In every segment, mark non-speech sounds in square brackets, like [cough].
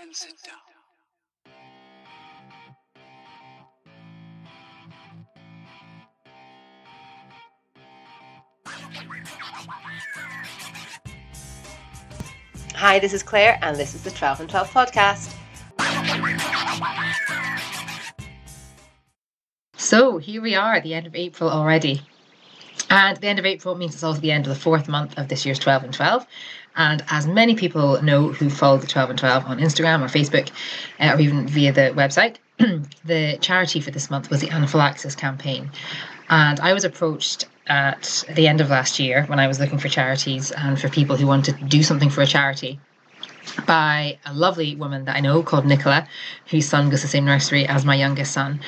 and sit down. Hi, this is Claire, and this is the 12 and 12 podcast. So here we are at the end of April already. And the end of April means it's also the end of the fourth month of this year's 12 and 12. And as many people know who follow the 12 and 12 on Instagram or Facebook uh, or even via the website, [clears throat] the charity for this month was the anaphylaxis campaign. And I was approached at the end of last year when I was looking for charities and for people who wanted to do something for a charity by a lovely woman that I know called Nicola, whose son goes to the same nursery as my youngest son.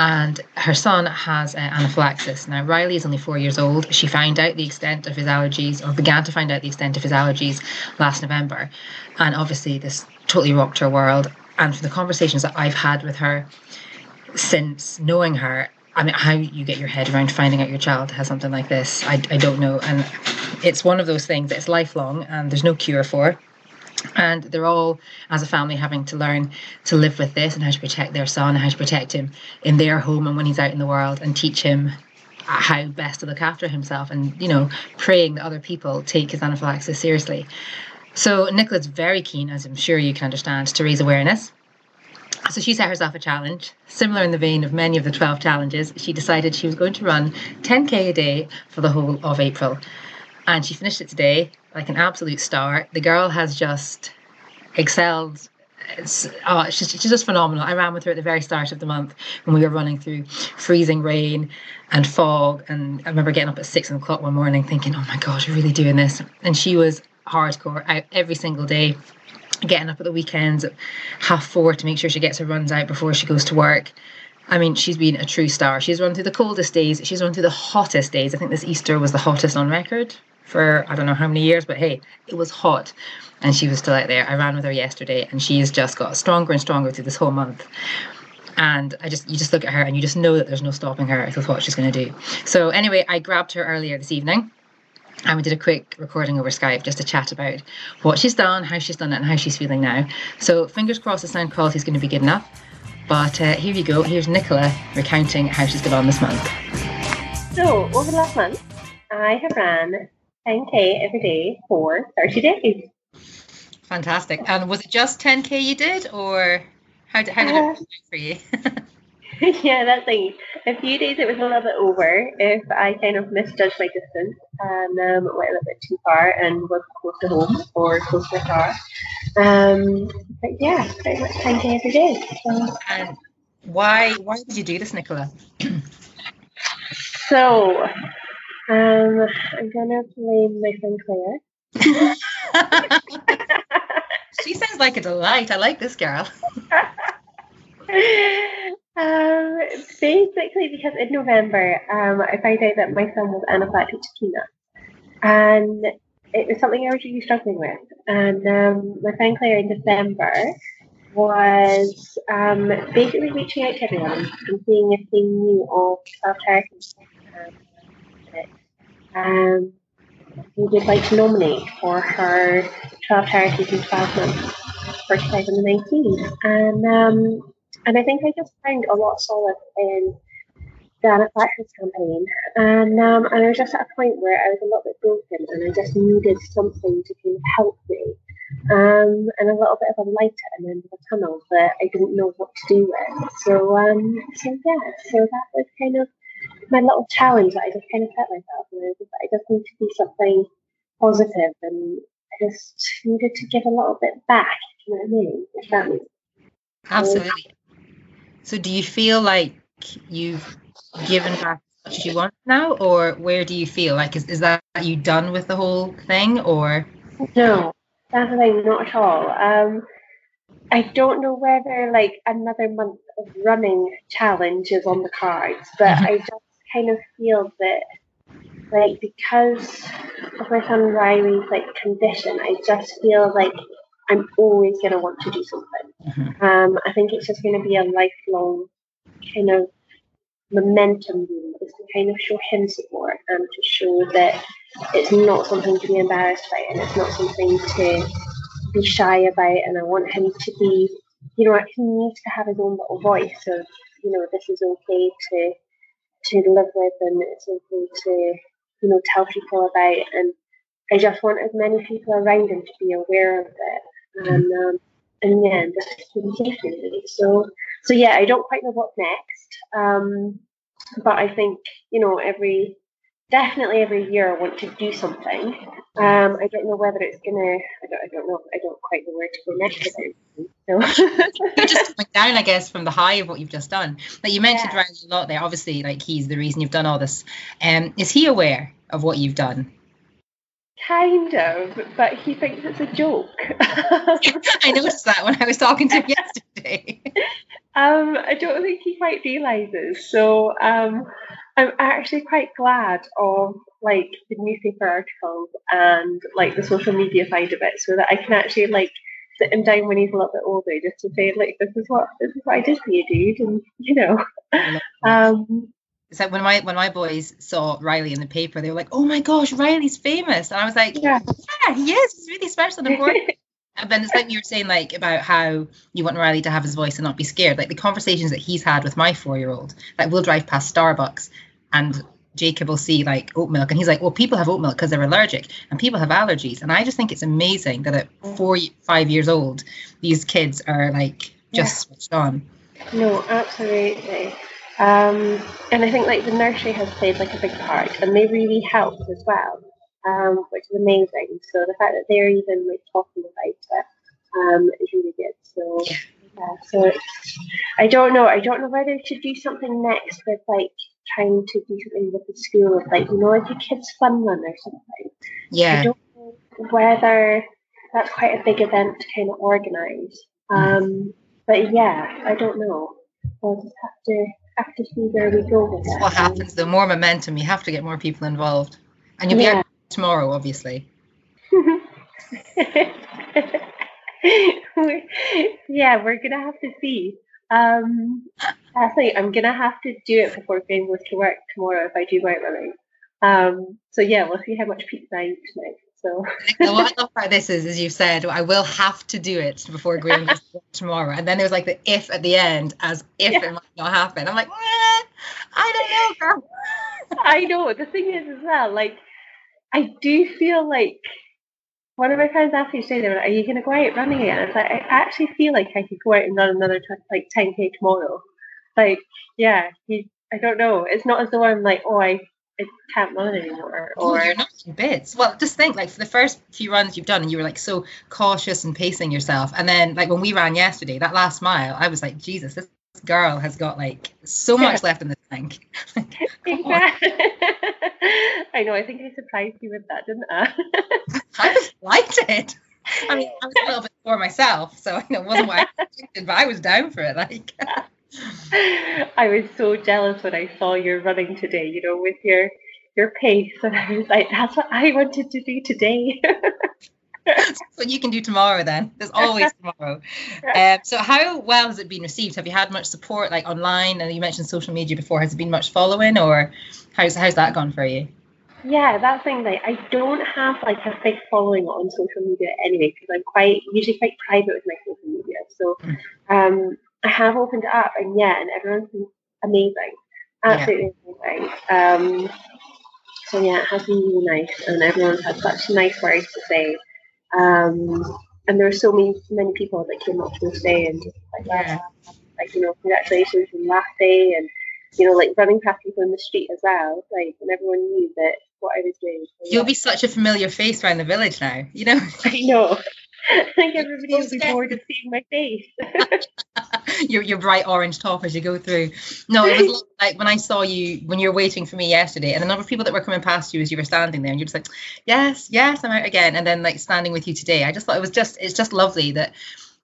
And her son has uh, anaphylaxis. Now, Riley is only four years old. She found out the extent of his allergies, or began to find out the extent of his allergies last November. And obviously, this totally rocked her world. And from the conversations that I've had with her since knowing her, I mean, how you get your head around finding out your child has something like this, I, I don't know. And it's one of those things that's lifelong and there's no cure for. And they're all, as a family, having to learn to live with this and how to protect their son, and how to protect him in their home and when he's out in the world, and teach him how best to look after himself and, you know, praying that other people take his anaphylaxis seriously. So Nicola's very keen, as I'm sure you can understand, to raise awareness so she set herself a challenge, similar in the vein of many of the 12 challenges. She decided she was going to run 10k a day for the whole of April. And she finished it today like an absolute star. The girl has just excelled. It's, oh, she's, she's just phenomenal. I ran with her at the very start of the month when we were running through freezing rain and fog. And I remember getting up at six o'clock one morning thinking, oh my God, you're really doing this. And she was hardcore out every single day getting up at the weekends at half four to make sure she gets her runs out before she goes to work. I mean, she's been a true star. She's run through the coldest days. She's run through the hottest days. I think this Easter was the hottest on record for I don't know how many years, but hey, it was hot. And she was still out there. I ran with her yesterday and she's just got stronger and stronger through this whole month. And I just you just look at her and you just know that there's no stopping her with what she's gonna do. So anyway, I grabbed her earlier this evening and we did a quick recording over Skype just to chat about what she's done, how she's done it, and how she's feeling now. So fingers crossed the sound quality is going to be good enough. But uh, here you go. Here's Nicola recounting how she's got on this month. So over the last month, I have ran 10k every day for 30 days. Fantastic. And was it just 10k you did, or how did, how did Uh, it work for you? [laughs] yeah, that's thing. A few days it was a little bit over if I kind of misjudged my distance and um, went a little bit too far and was close to home or close to the car. Um, but yeah, pretty much 10k every day. So, and why why did you do this, Nicola? so um, I'm gonna blame my friend Claire. [laughs] she sounds like a delight. I like this girl. [laughs] um, basically, because in November, um, I found out that my son was anaphylactic to peanuts, and it was something I was really struggling with. And um, my friend Claire in December was um, basically reaching out to everyone and seeing if they knew of self charity. Um, we would like to nominate for her 12 charities in 12 months for 2019. And um, and I think I just found a lot solace in the anaphylaxis campaign. And um, and I was just at a point where I was a little bit broken and I just needed something to kind of help me. Um, and a little bit of a light at the end of the tunnel that I didn't know what to do with. So um, so yeah, so that was kind of my little challenge that I just kind of set myself. And I, was just, I just need to be something positive and I just needed to give a little bit back. You know what I mean? If that makes Absolutely. So do you feel like you've given back as much as you want now, or where do you feel like is, is that you done with the whole thing, or No, definitely not at all. Um, I don't know whether like another month of running challenge is on the cards, but [laughs] I just kind of feel that like because of my son Riley's like condition, I just feel like I'm always gonna want to do something. Um, I think it's just gonna be a lifelong kind of momentum is to kind of show him support and to show that it's not something to be embarrassed by and it's not something to be shy about, and I want him to be, you know, he needs to have his own little voice of, you know, this is okay to to live with, and it's okay to, you know, tell people about, and I just want as many people around him to be aware of it, and um, and yeah, and just to be safe really. So so yeah, I don't quite know what's next, um, but I think you know every definitely every year I want to do something. Um, I don't know whether it's gonna. I don't. I don't know. I don't quite know where to go next. So. [laughs] You're just coming down, I guess, from the high of what you've just done. Like you mentioned yeah. Riley a lot there. Obviously, like he's the reason you've done all this. Um, is he aware of what you've done? Kind of, but he thinks it's a joke. [laughs] I noticed that when I was talking to him yesterday. [laughs] Um, I don't think he quite realizes. So um, I'm actually quite glad of like the newspaper articles and like the social media side of it, so that I can actually like sit him down when he's a little bit older, just to say like this is what this is what I did for you, dude, and you know. [laughs] Um, it's like when my when my boys saw Riley in the paper, they were like, "Oh my gosh, Riley's famous!" And I was like, "Yeah, yeah he is. He's really special and important." [laughs] and then it's like you were saying, like about how you want Riley to have his voice and not be scared. Like the conversations that he's had with my four-year-old, like we'll drive past Starbucks and Jacob will see like oat milk, and he's like, "Well, people have oat milk because they're allergic, and people have allergies." And I just think it's amazing that at four, five years old, these kids are like just yeah. switched on. No, absolutely. Um, and I think like the nursery has played like a big part, and they really help as well, um, which is amazing. So the fact that they're even like talking about it um, is really good. So yeah, so I don't know. I don't know whether to do something next with like trying to do something with the school, with like you know, like a kids fun run or something. Yeah. I don't know whether that's quite a big event to kind of organise. Um, but yeah, I don't know. I'll just have to have to see where we go with it. What happens? The more momentum, you have to get more people involved, and you'll yeah. be tomorrow, obviously. [laughs] yeah, we're gonna have to see. Um, actually, I'm gonna have to do it before going to work tomorrow if I do white running. Um, so yeah, we'll see how much pizza I eat tonight. So what I love about this is, as you said, I will have to do it before Graham goes to work tomorrow. And then there's like the if at the end, as if yeah. it might not happen. I'm like, eh, I don't know, girl. I know. The thing is, as well, like I do feel like one of my friends asked me today, they were like, "Are you going to go out running again?" I was like, "I actually feel like I could go out and run another like 10k tomorrow." Like, yeah, you, I don't know. It's not as though I'm like, "Oh, I I can't run anymore. Or oh, you're not in bits. Well, just think like for the first few runs you've done, and you were like so cautious and pacing yourself, and then like when we ran yesterday, that last mile, I was like, Jesus, this girl has got like so much left in the tank. [laughs] [laughs] exactly. [laughs] I know. I think I surprised you with that, didn't I? I just liked it. I mean, I was a little bit for myself, so I know it wasn't what I expected, but I was down for it. Like. I was so jealous when I saw you running today, you know, with your your pace. And I was like, that's what I wanted to do today. That's what you can do tomorrow then. There's always [laughs] tomorrow. Um, so how well has it been received? Have you had much support like online? And you mentioned social media before. Has it been much following or how's how's that gone for you? Yeah, that thing like I don't have like a big following on social media anyway because I'm quite usually quite private with my social media. So hmm. um I have opened it up, and yeah, and everyone's been amazing, absolutely yeah. amazing. Um, so yeah, it has been really nice, and everyone's had such nice words to say. Um, and there were so many many people that came up to me today and just like yeah. like you know congratulations and laughing and you know like running past people in the street as well like and everyone knew that what I was doing. So, You'll yeah. be such a familiar face around the village now, you know. [laughs] I know. [laughs] I think everybody will be bored of seeing my face. [laughs] your your bright orange top as you go through. No, it was [laughs] like when I saw you when you were waiting for me yesterday, and the number of people that were coming past you as you were standing there, and you're just like, yes, yes, I'm out again, and then like standing with you today. I just thought it was just it's just lovely that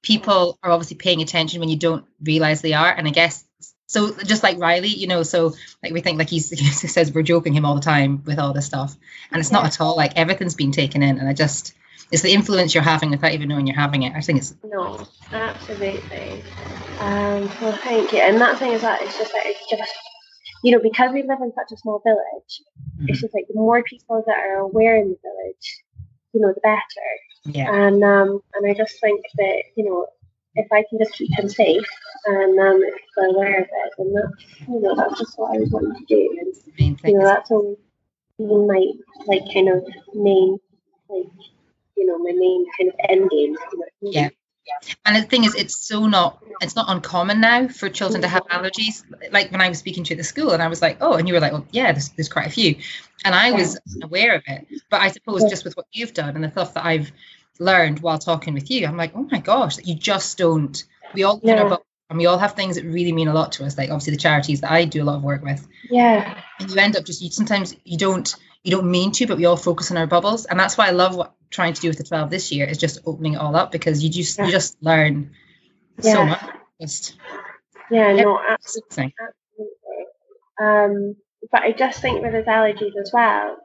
people are obviously paying attention when you don't realize they are, and I guess so just like Riley, you know, so like we think like he's, he says we're joking him all the time with all this stuff, and it's yeah. not at all like everything's been taken in, and I just it's the influence you're having without even knowing you're having it. I think it's no, absolutely. Um, well, thank you. And that thing is that it's just like it's just you know because we live in such a small village, mm-hmm. it's just like the more people that are aware in the village, you know, the better. Yeah. And um, and I just think that you know if I can just keep him safe and um, if people are aware of it, then that's you know that's just what I was wanting to do. And you know that's only even my like kind of main like you know my main kind of end game. You know, Yeah. And the thing is, it's so not it's not uncommon now for children to have mm-hmm. allergies. Like when I was speaking to at the school, and I was like, oh, and you were like, well, yeah, there's, there's quite a few, and I was aware of it. But I suppose just with what you've done and the stuff that I've learned while talking with you, I'm like, oh my gosh, that you just don't. We all in our Yeah. and we all have things that really mean a lot to us. Like obviously the charities that I do a lot of work with, Yeah. and you end up just you sometimes you don't you don't mean to but we all focus on our bubbles and that's why i love what trying to do with the 12 this year is just opening it all up because you just Yeah. you just learn so much just Yeah. Yeah. No. Absolutely. Absolutely. Um, but I just think with his allergies as well,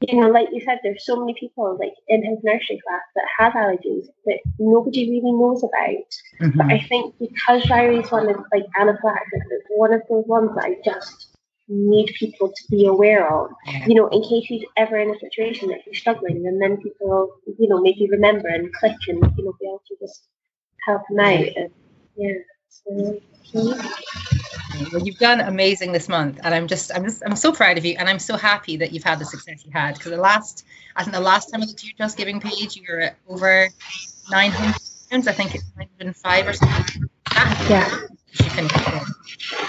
you know, like you said, there's so many people like in his nursery class that have allergies that nobody really knows about. But Mhm. I think because Riley's one of like anaphylaxis, it's one of those ones that I just need people to be aware of. You know, in case he's ever in a situation that he's struggling, and then people, you know, maybe remember and click and you know be able to just help him out. And, yeah. So, well you've done amazing this month and i'm just i'm just i'm so proud of you and i'm so happy that you've had the success you had because the last i think the last time i looked at your just giving page you were at over 900 pounds i think it's 905 or something yeah, you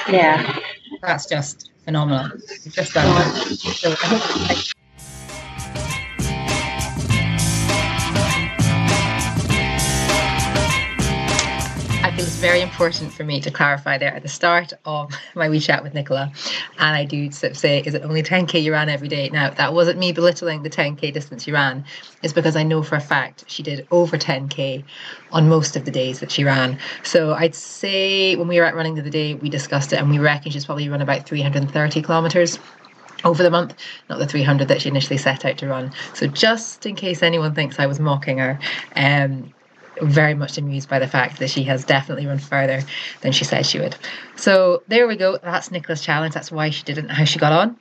yeah. that's just phenomenal. Just so I very important for me to clarify there at the start of [laughs] my wee chat with Nicola. And I do say, is it only 10k you ran every day? Now, that wasn't me belittling the 10k distance you ran. It's because I know for a fact she did over 10k on most of the days that she ran. So I'd say when we were at running the other day, we discussed it and we reckon she's probably run about 330 kilometers over the month, not the 300 that she initially set out to run. So just in case anyone thinks I was mocking her, um, very much amused by the fact that she has definitely run further than she said she would. So there we go. That's Nicola's challenge. That's why she didn't, how she got on.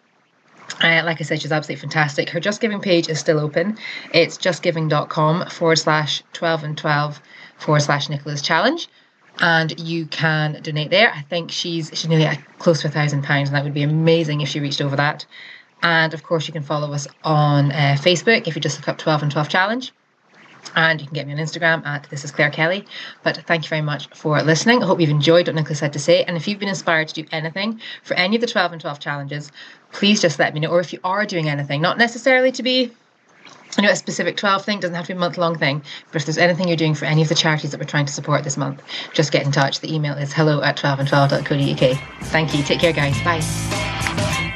Uh, like I said, she's absolutely fantastic. Her Just Giving page is still open. It's justgiving.com forward slash 12 and 12 forward slash Nicola's challenge. And you can donate there. I think she's she's nearly close to a thousand pounds, and that would be amazing if she reached over that. And of course, you can follow us on uh, Facebook if you just look up 12 and 12 challenge. And you can get me on Instagram at this is Claire Kelly. But thank you very much for listening. I hope you've enjoyed what Nicola's had to say. And if you've been inspired to do anything for any of the 12 and 12 challenges, please just let me know. Or if you are doing anything, not necessarily to be you know, a specific 12 thing doesn't have to be a month long thing, but if there's anything you're doing for any of the charities that we're trying to support this month, just get in touch. The email is hello at 12and12.co.uk. Thank you. Take care, guys. Bye.